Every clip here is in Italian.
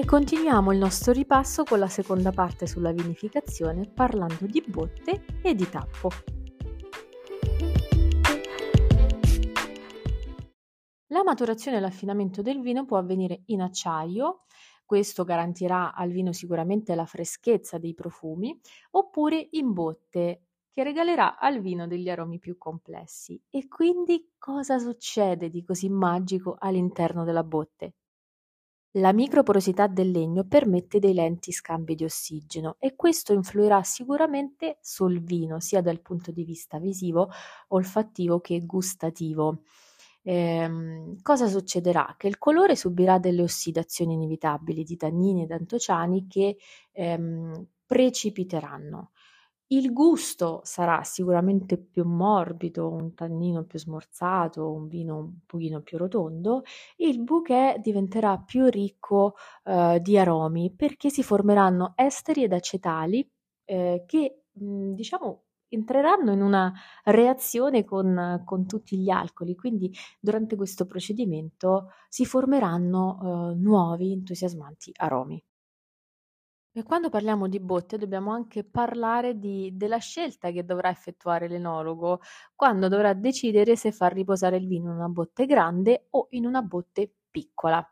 E continuiamo il nostro ripasso con la seconda parte sulla vinificazione parlando di botte e di tappo. La maturazione e l'affinamento del vino può avvenire in acciaio, questo garantirà al vino sicuramente la freschezza dei profumi, oppure in botte, che regalerà al vino degli aromi più complessi. E quindi cosa succede di così magico all'interno della botte? La microporosità del legno permette dei lenti scambi di ossigeno e questo influirà sicuramente sul vino, sia dal punto di vista visivo, olfattivo che gustativo. Ehm, cosa succederà? Che il colore subirà delle ossidazioni inevitabili di tannini ed antociani che ehm, precipiteranno. Il gusto sarà sicuramente più morbido, un tannino più smorzato, un vino un pochino più rotondo. Il bouquet diventerà più ricco eh, di aromi perché si formeranno esteri ed acetali eh, che mh, diciamo entreranno in una reazione con, con, tutti gli alcoli, quindi durante questo procedimento si formeranno eh, nuovi entusiasmanti aromi. E quando parliamo di botte dobbiamo anche parlare di, della scelta che dovrà effettuare l'enologo quando dovrà decidere se far riposare il vino in una botte grande o in una botte piccola.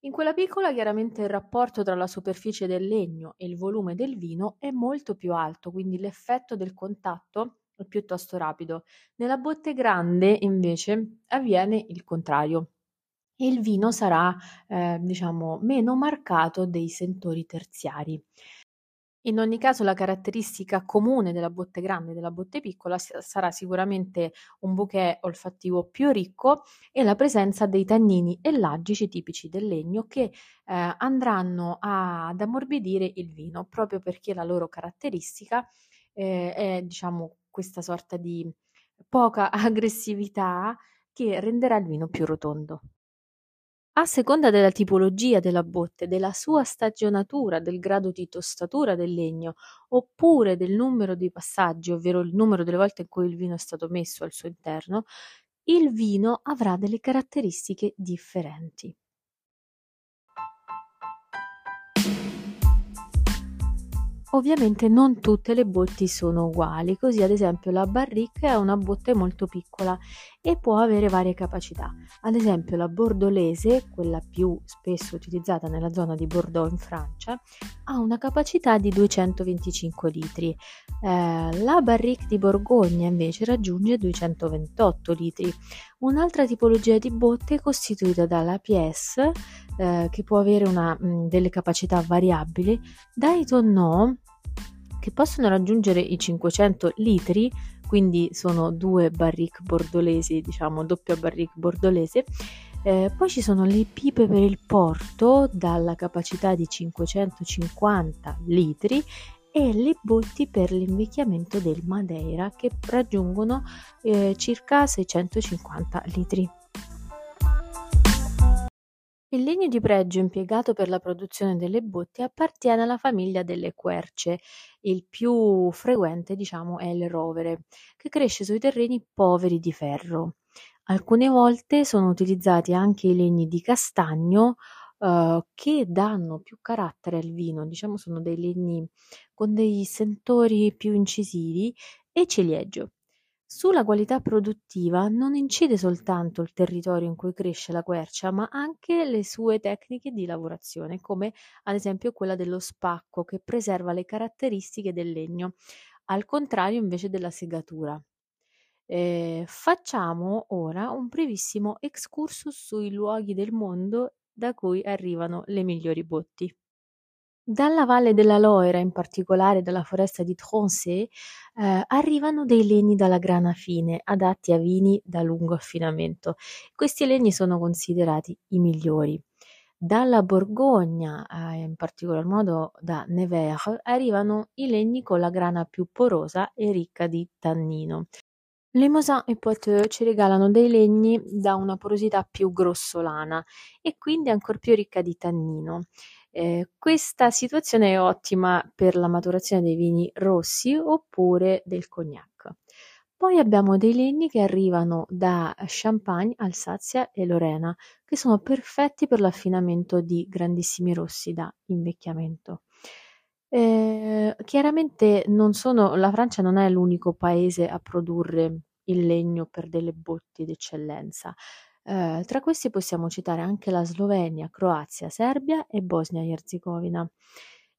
In quella piccola chiaramente il rapporto tra la superficie del legno e il volume del vino è molto più alto, quindi l'effetto del contatto è piuttosto rapido. Nella botte grande invece avviene il contrario il vino sarà, eh, diciamo, meno marcato dei sentori terziari. In ogni caso la caratteristica comune della botte grande e della botte piccola sarà sicuramente un bouquet olfattivo più ricco e la presenza dei tannini ellagici tipici del legno che eh, andranno a, ad ammorbidire il vino proprio perché la loro caratteristica eh, è diciamo questa sorta di poca aggressività che renderà il vino più rotondo. A seconda della tipologia della botte, della sua stagionatura, del grado di tostatura del legno, oppure del numero di passaggi, ovvero il numero delle volte in cui il vino è stato messo al suo interno, il vino avrà delle caratteristiche differenti. Ovviamente non tutte le botti sono uguali, così ad esempio la barrique è una botte molto piccola e può avere varie capacità. Ad esempio la bordolese, quella più spesso utilizzata nella zona di Bordeaux in Francia, ha una capacità di 225 litri. Eh, la barrique di Borgogna invece raggiunge 228 litri. Un'altra tipologia di botte è costituita dalla pièce, eh, che può avere una, mh, delle capacità variabili, dai tonneau, che possono raggiungere i 500 litri, quindi sono due barrique bordolesi, diciamo doppia barrique bordolese. Eh, poi ci sono le pipe per il porto dalla capacità di 550 litri e le botti per l'invecchiamento del Madeira che raggiungono eh, circa 650 litri. Il legno di pregio impiegato per la produzione delle botti appartiene alla famiglia delle querce. Il più frequente, diciamo, è il rovere, che cresce sui terreni poveri di ferro. Alcune volte sono utilizzati anche i legni di castagno eh, che danno più carattere al vino, diciamo sono dei legni con dei sentori più incisivi e ciliegio. Sulla qualità produttiva non incide soltanto il territorio in cui cresce la quercia, ma anche le sue tecniche di lavorazione, come ad esempio quella dello spacco che preserva le caratteristiche del legno, al contrario invece della segatura. Eh, facciamo ora un brevissimo excursus sui luoghi del mondo da cui arrivano le migliori botti. Dalla valle della Loira, in particolare dalla foresta di Tronçais, eh, arrivano dei legni dalla grana fine, adatti a vini da lungo affinamento. Questi legni sono considerati i migliori. Dalla Borgogna, eh, in particolar modo da Nevers, arrivano i legni con la grana più porosa e ricca di tannino. Limousin e Poitou ci regalano dei legni da una porosità più grossolana e quindi ancor più ricca di tannino. Eh, questa situazione è ottima per la maturazione dei vini rossi oppure del cognac. Poi abbiamo dei legni che arrivano da Champagne, Alsazia e Lorena, che sono perfetti per l'affinamento di grandissimi rossi da invecchiamento. Eh, chiaramente non sono, la Francia non è l'unico paese a produrre il legno per delle botti d'eccellenza. Eh, tra questi possiamo citare anche la Slovenia, Croazia, Serbia e Bosnia-Herzegovina.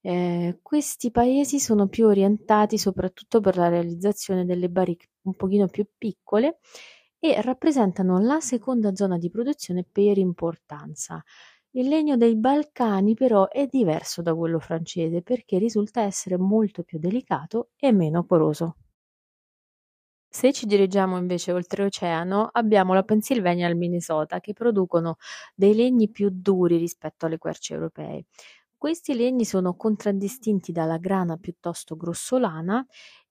Eh, questi paesi sono più orientati soprattutto per la realizzazione delle barrique un pochino più piccole e rappresentano la seconda zona di produzione per importanza. Il legno dei Balcani però è diverso da quello francese perché risulta essere molto più delicato e meno poroso. Se ci dirigiamo invece oltreoceano, abbiamo la Pennsylvania e il Minnesota che producono dei legni più duri rispetto alle querce europee. Questi legni sono contraddistinti dalla grana piuttosto grossolana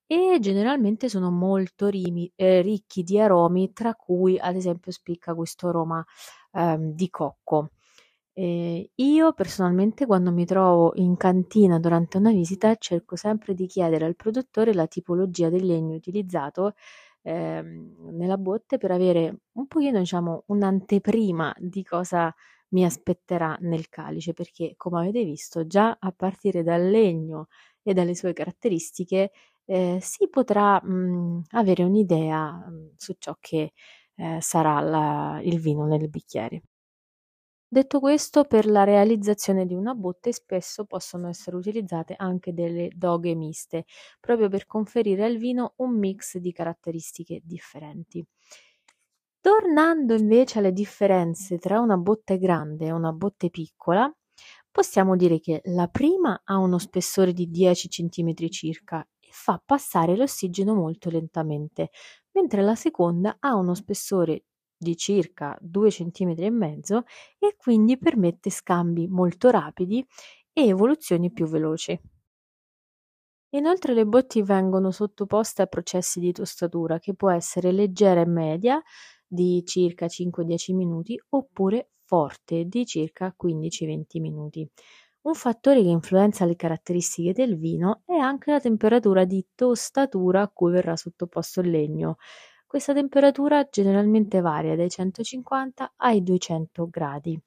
e generalmente sono molto rimi, eh, ricchi di aromi, tra cui ad esempio spicca questo aroma eh, di cocco. Eh, io personalmente quando mi trovo in cantina durante una visita cerco sempre di chiedere al produttore la tipologia del legno utilizzato ehm, nella botte per avere un pochino, diciamo, un'anteprima di cosa mi aspetterà nel calice, perché come avete visto già a partire dal legno e dalle sue caratteristiche eh, si potrà mh, mm, avere un'idea mh, mm, su ciò che eh, sarà la, il vino nel bicchiere. Detto questo, per la realizzazione di una botte spesso possono essere utilizzate anche delle doghe miste, proprio per conferire al vino un mix di caratteristiche differenti. Tornando invece alle differenze tra una botte grande e una botte piccola, possiamo dire che la prima ha uno spessore di 10 cm circa e fa passare l'ossigeno molto lentamente, mentre la seconda ha uno spessore di circa 2 cm e mezzo e quindi permette scambi molto rapidi e evoluzioni più veloci. Inoltre le botti vengono sottoposte a processi di tostatura che può essere leggera e media di circa 5-10 minuti oppure forte di circa 15-20 minuti. Un fattore che influenza le caratteristiche del vino è anche la temperatura di tostatura a cui verrà sottoposto il legno. Questa temperatura generalmente varia dai 150 ai 200 gradi.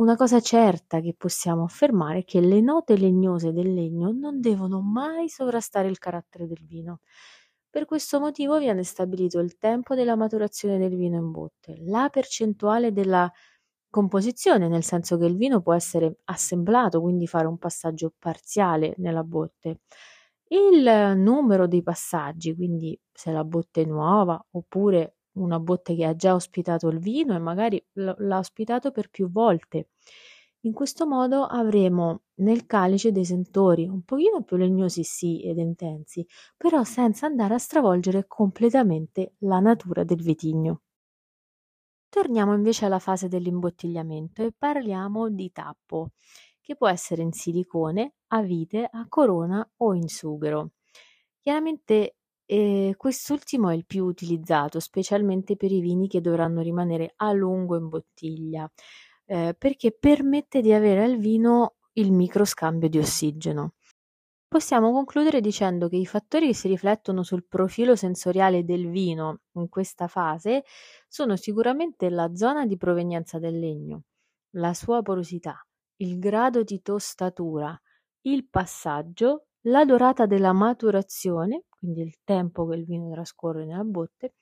Una cosa certa che possiamo affermare è che le note legnose del legno non devono mai sovrastare il carattere del vino. Per questo motivo viene stabilito il tempo della maturazione del vino in botte, la percentuale della composizione, nel senso che il vino può essere assemblato, quindi fare un passaggio parziale nella botte, il numero dei passaggi, quindi se la botte è nuova oppure una botte che ha già ospitato il vino e magari l'ha ospitato per più volte. In questo modo avremo nel calice dei sentori un pochino più legnosi sì ed intensi, però senza andare a stravolgere completamente la natura del vitigno. Torniamo invece alla fase dell'imbottigliamento e parliamo di tappo che può essere in silicone, a vite, a corona o in sughero. Chiaramente eh, quest'ultimo è il più utilizzato, specialmente per i vini che dovranno rimanere a lungo in bottiglia, eh, perché permette di avere al vino il microscambio di ossigeno. Possiamo concludere dicendo che i fattori che si riflettono sul profilo sensoriale del vino in questa fase sono sicuramente la zona di provenienza del legno, la sua porosità, il grado di tostatura, il passaggio, la durata della maturazione, quindi il tempo che il vino trascorre nella botte,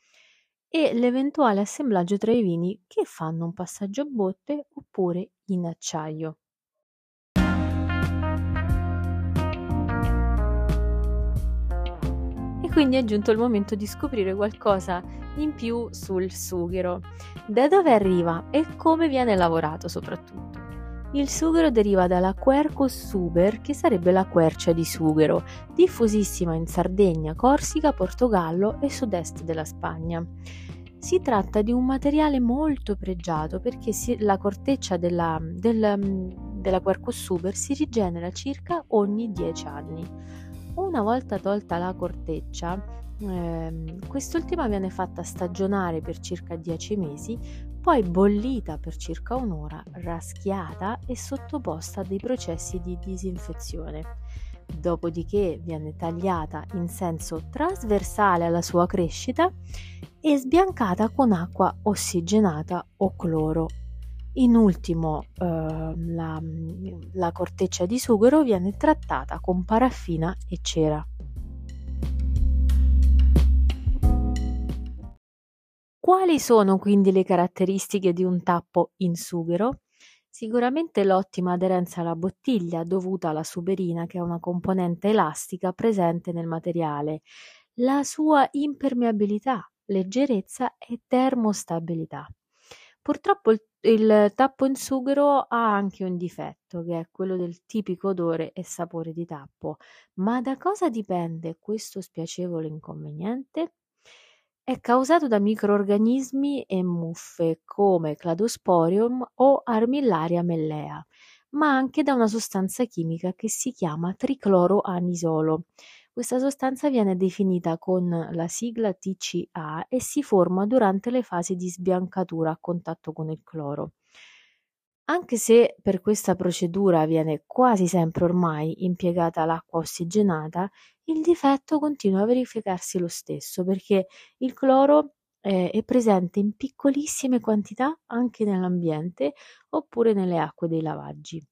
e l'eventuale assemblaggio tra i vini che fanno un passaggio a botte oppure in acciaio. E quindi è giunto il momento di scoprire qualcosa in più sul sughero, da dove arriva e come viene lavorato soprattutto. Il sughero deriva dalla Quercus suber, che sarebbe la quercia di sughero, diffusissima in Sardegna, Corsica, Portogallo e sud-est della Spagna. Si tratta di un materiale molto pregiato perché si, la corteccia della, del, della Quercus suber si rigenera circa ogni 10 anni. Una volta tolta la corteccia, eh, quest'ultima viene fatta stagionare per circa 10 mesi poi bollita per circa un'ora, raschiata e sottoposta a dei processi di disinfezione. dopodiché viene tagliata in senso trasversale alla sua crescita e sbiancata con acqua ossigenata o cloro. In ultimo, eh, la, la corteccia di sughero viene trattata con paraffina e cera. Quali sono quindi le caratteristiche di un tappo in sughero? Sicuramente l'ottima aderenza alla bottiglia dovuta alla suberina che è una componente elastica presente nel materiale, la sua impermeabilità, leggerezza e termostabilità. Purtroppo il, il tappo in sughero ha anche un difetto, che è quello del tipico odore e sapore di tappo. Ma da cosa dipende questo spiacevole inconveniente? È causato da microorganismi e muffe come Cladosporium o Armillaria mellea, ma anche da una sostanza chimica che si chiama tricloroanisolo. Questa sostanza viene definita con la sigla TCA e si forma durante le fasi di sbiancatura a contatto con il cloro. Anche se per questa procedura viene quasi sempre ormai impiegata l'acqua ossigenata, il difetto continua a verificarsi lo stesso perché il cloro eh, è presente in piccolissime quantità anche nell'ambiente oppure nelle acque dei lavaggi.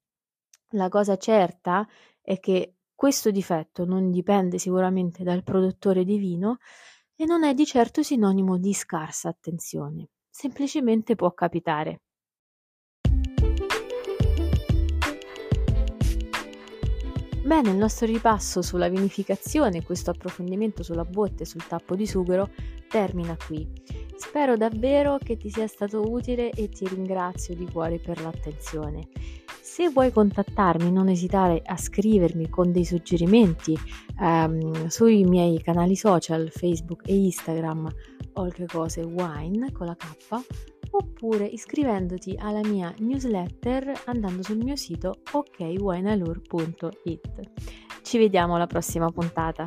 La cosa certa è che questo difetto non dipende sicuramente dal produttore di vino e non è di certo sinonimo di scarsa attenzione, semplicemente può capitare. Bene, il nostro ripasso sulla vinificazione, questo approfondimento sulla botte e sul tappo di sughero termina qui. Spero davvero che ti sia stato utile e ti ringrazio di cuore per l'attenzione. Se vuoi contattarmi, non esitare a scrivermi con dei suggerimenti ehm, sui miei canali social Facebook e Instagram, Oltre Cose Wine con la K oppure iscrivendoti alla mia newsletter andando sul mio sito okwainalur.it. Ci vediamo alla prossima puntata.